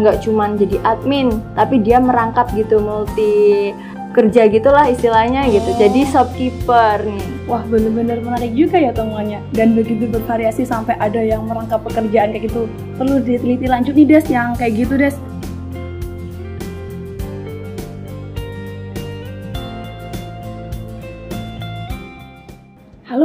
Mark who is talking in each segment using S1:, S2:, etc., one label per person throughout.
S1: nggak cuman jadi admin tapi dia merangkap gitu multi kerja gitulah istilahnya gitu. Jadi shopkeeper nih.
S2: Wah bener-bener menarik juga ya temuannya. Dan begitu bervariasi sampai ada yang merangkap pekerjaan kayak gitu Perlu diteliti lanjut nih Des yang kayak gitu Des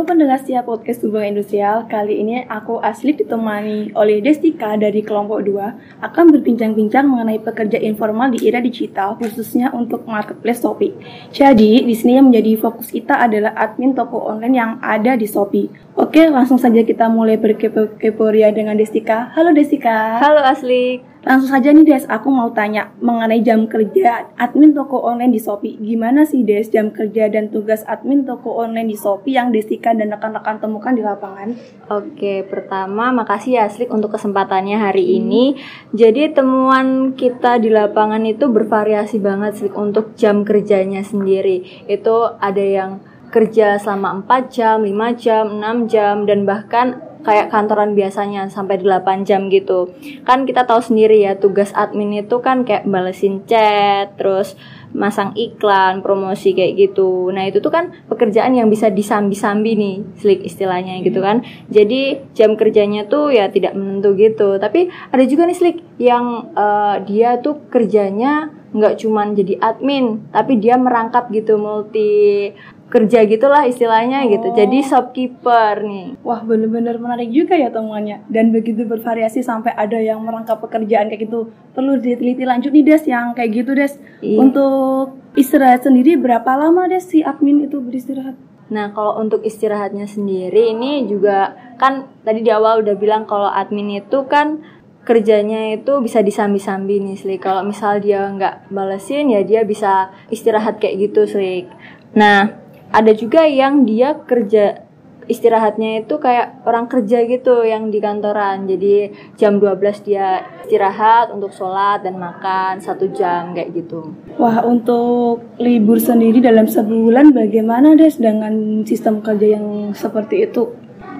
S2: Pendengar setia podcast Hubungan Industrial Kali ini aku asli ditemani oleh Destika dari kelompok 2 Akan berbincang-bincang mengenai pekerja informal di era digital Khususnya untuk marketplace Shopee. Jadi di sini yang menjadi fokus kita adalah admin toko online yang ada di Shopee. Oke langsung saja kita mulai berkepo-kepo ria dengan Destika. Halo Destika.
S1: Halo Asli
S2: Langsung saja nih Des, aku mau tanya mengenai jam kerja admin toko online di Shopee. Gimana sih Des jam kerja dan tugas admin toko online di Shopee yang Destika dan rekan-rekan temukan di lapangan?
S1: Oke, pertama makasih ya Slik untuk kesempatannya hari ini. Jadi temuan kita di lapangan itu bervariasi banget Slik untuk jam kerjanya sendiri. Itu ada yang kerja selama 4 jam, 5 jam, 6 jam dan bahkan kayak kantoran biasanya sampai 8 jam gitu. Kan kita tahu sendiri ya tugas admin itu kan kayak balesin chat, terus masang iklan, promosi kayak gitu. Nah, itu tuh kan pekerjaan yang bisa disambi-sambi nih, slik istilahnya gitu kan. Jadi jam kerjanya tuh ya tidak menentu gitu. Tapi ada juga nih slik yang eh, dia tuh kerjanya nggak cuman jadi admin, tapi dia merangkap gitu multi kerja gitulah istilahnya gitu.
S2: Oh.
S1: Jadi shopkeeper nih.
S2: Wah bener-bener menarik juga ya temuannya Dan begitu bervariasi sampai ada yang merangkap pekerjaan kayak gitu Perlu diteliti lanjut nih Des yang kayak gitu Des
S1: Iya.
S2: Untuk istirahat sendiri berapa lama Des si admin itu beristirahat?
S1: Nah, kalau untuk istirahatnya sendiri ini juga kan tadi di awal udah bilang kalau admin itu kan kerjanya itu bisa disambi-sambi nih, Slik. Kalau misal dia nggak balesin ya dia bisa istirahat kayak gitu, Slik. Nah, ada juga yang dia kerja istirahatnya itu kayak orang kerja gitu yang di kantoran. Jadi jam 12 dia istirahat untuk sholat dan makan satu jam kayak gitu.
S2: Wah untuk libur sendiri dalam sebulan bagaimana Des dengan sistem kerja yang seperti itu?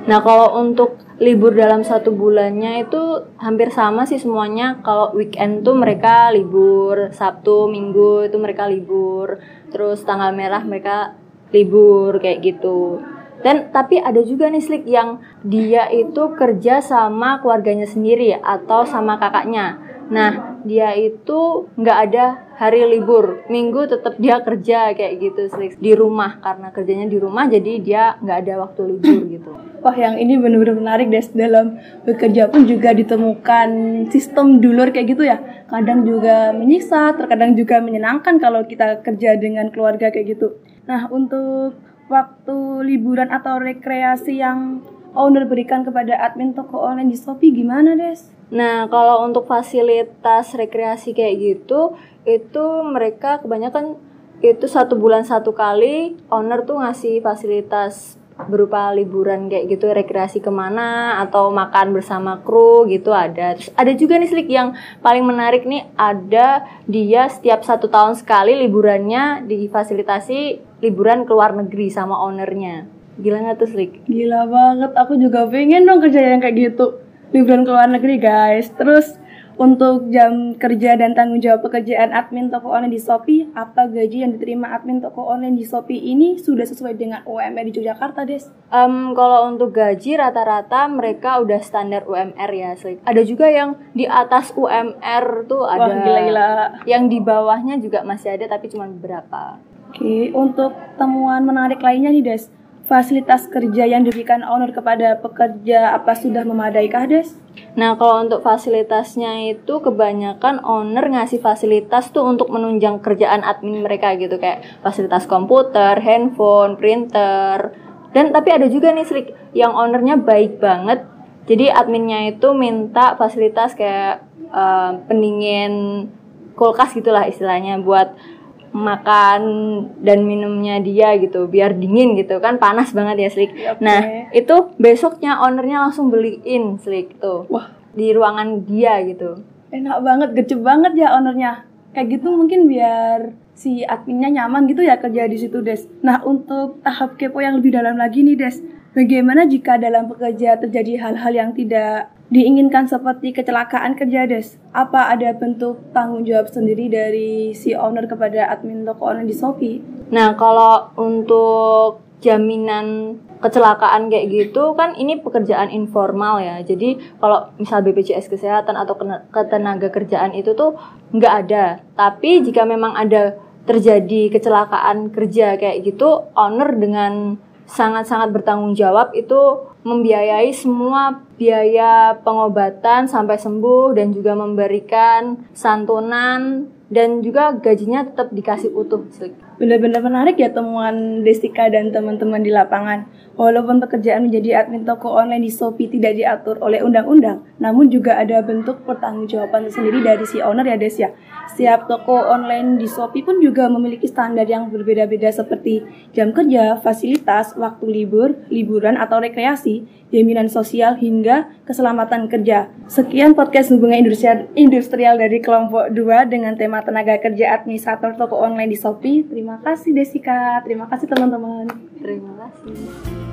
S1: Nah kalau untuk libur dalam satu bulannya itu hampir sama sih semuanya. Kalau weekend tuh mereka libur, Sabtu, Minggu itu mereka libur. Terus tanggal merah mereka libur kayak gitu. Dan tapi ada juga nih Slik yang dia itu kerja sama keluarganya sendiri atau sama kakaknya. Nah dia itu nggak ada hari libur, minggu tetap dia kerja kayak gitu Slik di rumah karena kerjanya di rumah jadi dia nggak ada waktu libur gitu.
S2: Wah yang ini benar-benar menarik Des dalam bekerja pun juga ditemukan sistem dulur kayak gitu ya kadang juga menyiksa terkadang juga menyenangkan kalau kita kerja dengan keluarga kayak gitu nah untuk waktu liburan atau rekreasi yang owner berikan kepada admin toko online di Shopee gimana Des?
S1: Nah, kalau untuk fasilitas rekreasi kayak gitu, itu mereka kebanyakan itu satu bulan satu kali owner tuh ngasih fasilitas berupa liburan kayak gitu rekreasi ke mana atau makan bersama kru gitu ada. Terus ada juga nih Slik yang paling menarik nih ada dia setiap satu tahun sekali liburannya difasilitasi liburan ke luar negeri sama ownernya. Gila nggak tuh Slik?
S2: Gila banget, aku juga pengen dong kerja yang kayak gitu. Liburan ke luar negeri guys. Terus untuk jam kerja dan tanggung jawab pekerjaan admin toko online di Shopee Apa gaji yang diterima admin toko online di Shopee ini sudah sesuai dengan UMR di Yogyakarta Des?
S1: Em, kalau untuk gaji rata-rata mereka udah standar UMR ya ada juga yang di atas UMR tuh ada.
S2: Wah gila-gila.
S1: Yang di bawahnya juga masih ada tapi cuma beberapa.
S2: Oke, untuk temuan menarik lainnya nih Des Fasilitas kerja yang diberikan owner kepada pekerja apa sudah memadaikah Des?
S1: Nah, kalau untuk fasilitasnya itu kebanyakan owner ngasih fasilitas tuh untuk menunjang kerjaan admin mereka gitu kayak fasilitas komputer, handphone, printer. Dan tapi ada juga nih Slik yang ownernya baik banget. Jadi adminnya itu minta fasilitas kayak eh, pendingin kulkas gitulah istilahnya buat makan dan minumnya dia gitu biar dingin gitu kan panas banget ya Slik.
S2: Oke.
S1: Nah, itu besoknya ownernya langsung beliin Slik tuh
S2: Wah,
S1: di ruangan dia gitu.
S2: enak banget, gecep banget ya ownernya. Kayak gitu mungkin biar si adminnya nyaman gitu ya kerja di situ Des. Nah untuk tahap kepo yang lebih dalam lagi nih Des, bagaimana jika dalam pekerja terjadi hal-hal yang tidak diinginkan seperti kecelakaan kerja des. Apa ada bentuk tanggung jawab sendiri dari si owner kepada admin toko online di Shopee?
S1: Nah, kalau untuk jaminan kecelakaan kayak gitu kan ini pekerjaan informal ya. Jadi kalau misal BPJS kesehatan atau ketenaga kerjaan itu tuh nggak ada. Tapi jika memang ada terjadi kecelakaan kerja kayak gitu, owner dengan sangat-sangat bertanggung jawab itu membiayai semua biaya pengobatan sampai sembuh dan juga memberikan santunan dan juga gajinya tetap dikasih utuh.
S2: Benar-benar menarik ya temuan Destika dan teman-teman di lapangan. Walaupun pekerjaan menjadi admin toko online di Shopee tidak diatur oleh undang-undang, namun juga ada bentuk pertanggungjawaban sendiri dari si owner ya Des ya. Setiap toko online di Shopee pun juga memiliki standar yang berbeda-beda seperti jam kerja, fasilitas, waktu libur, liburan atau rekreasi, jaminan sosial hingga keselamatan kerja. Sekian podcast hubungan industrial, dari kelompok 2 dengan tema tenaga kerja administrator toko online di Shopee. Terima kasih Desika, terima kasih teman-teman.
S1: Terima kasih.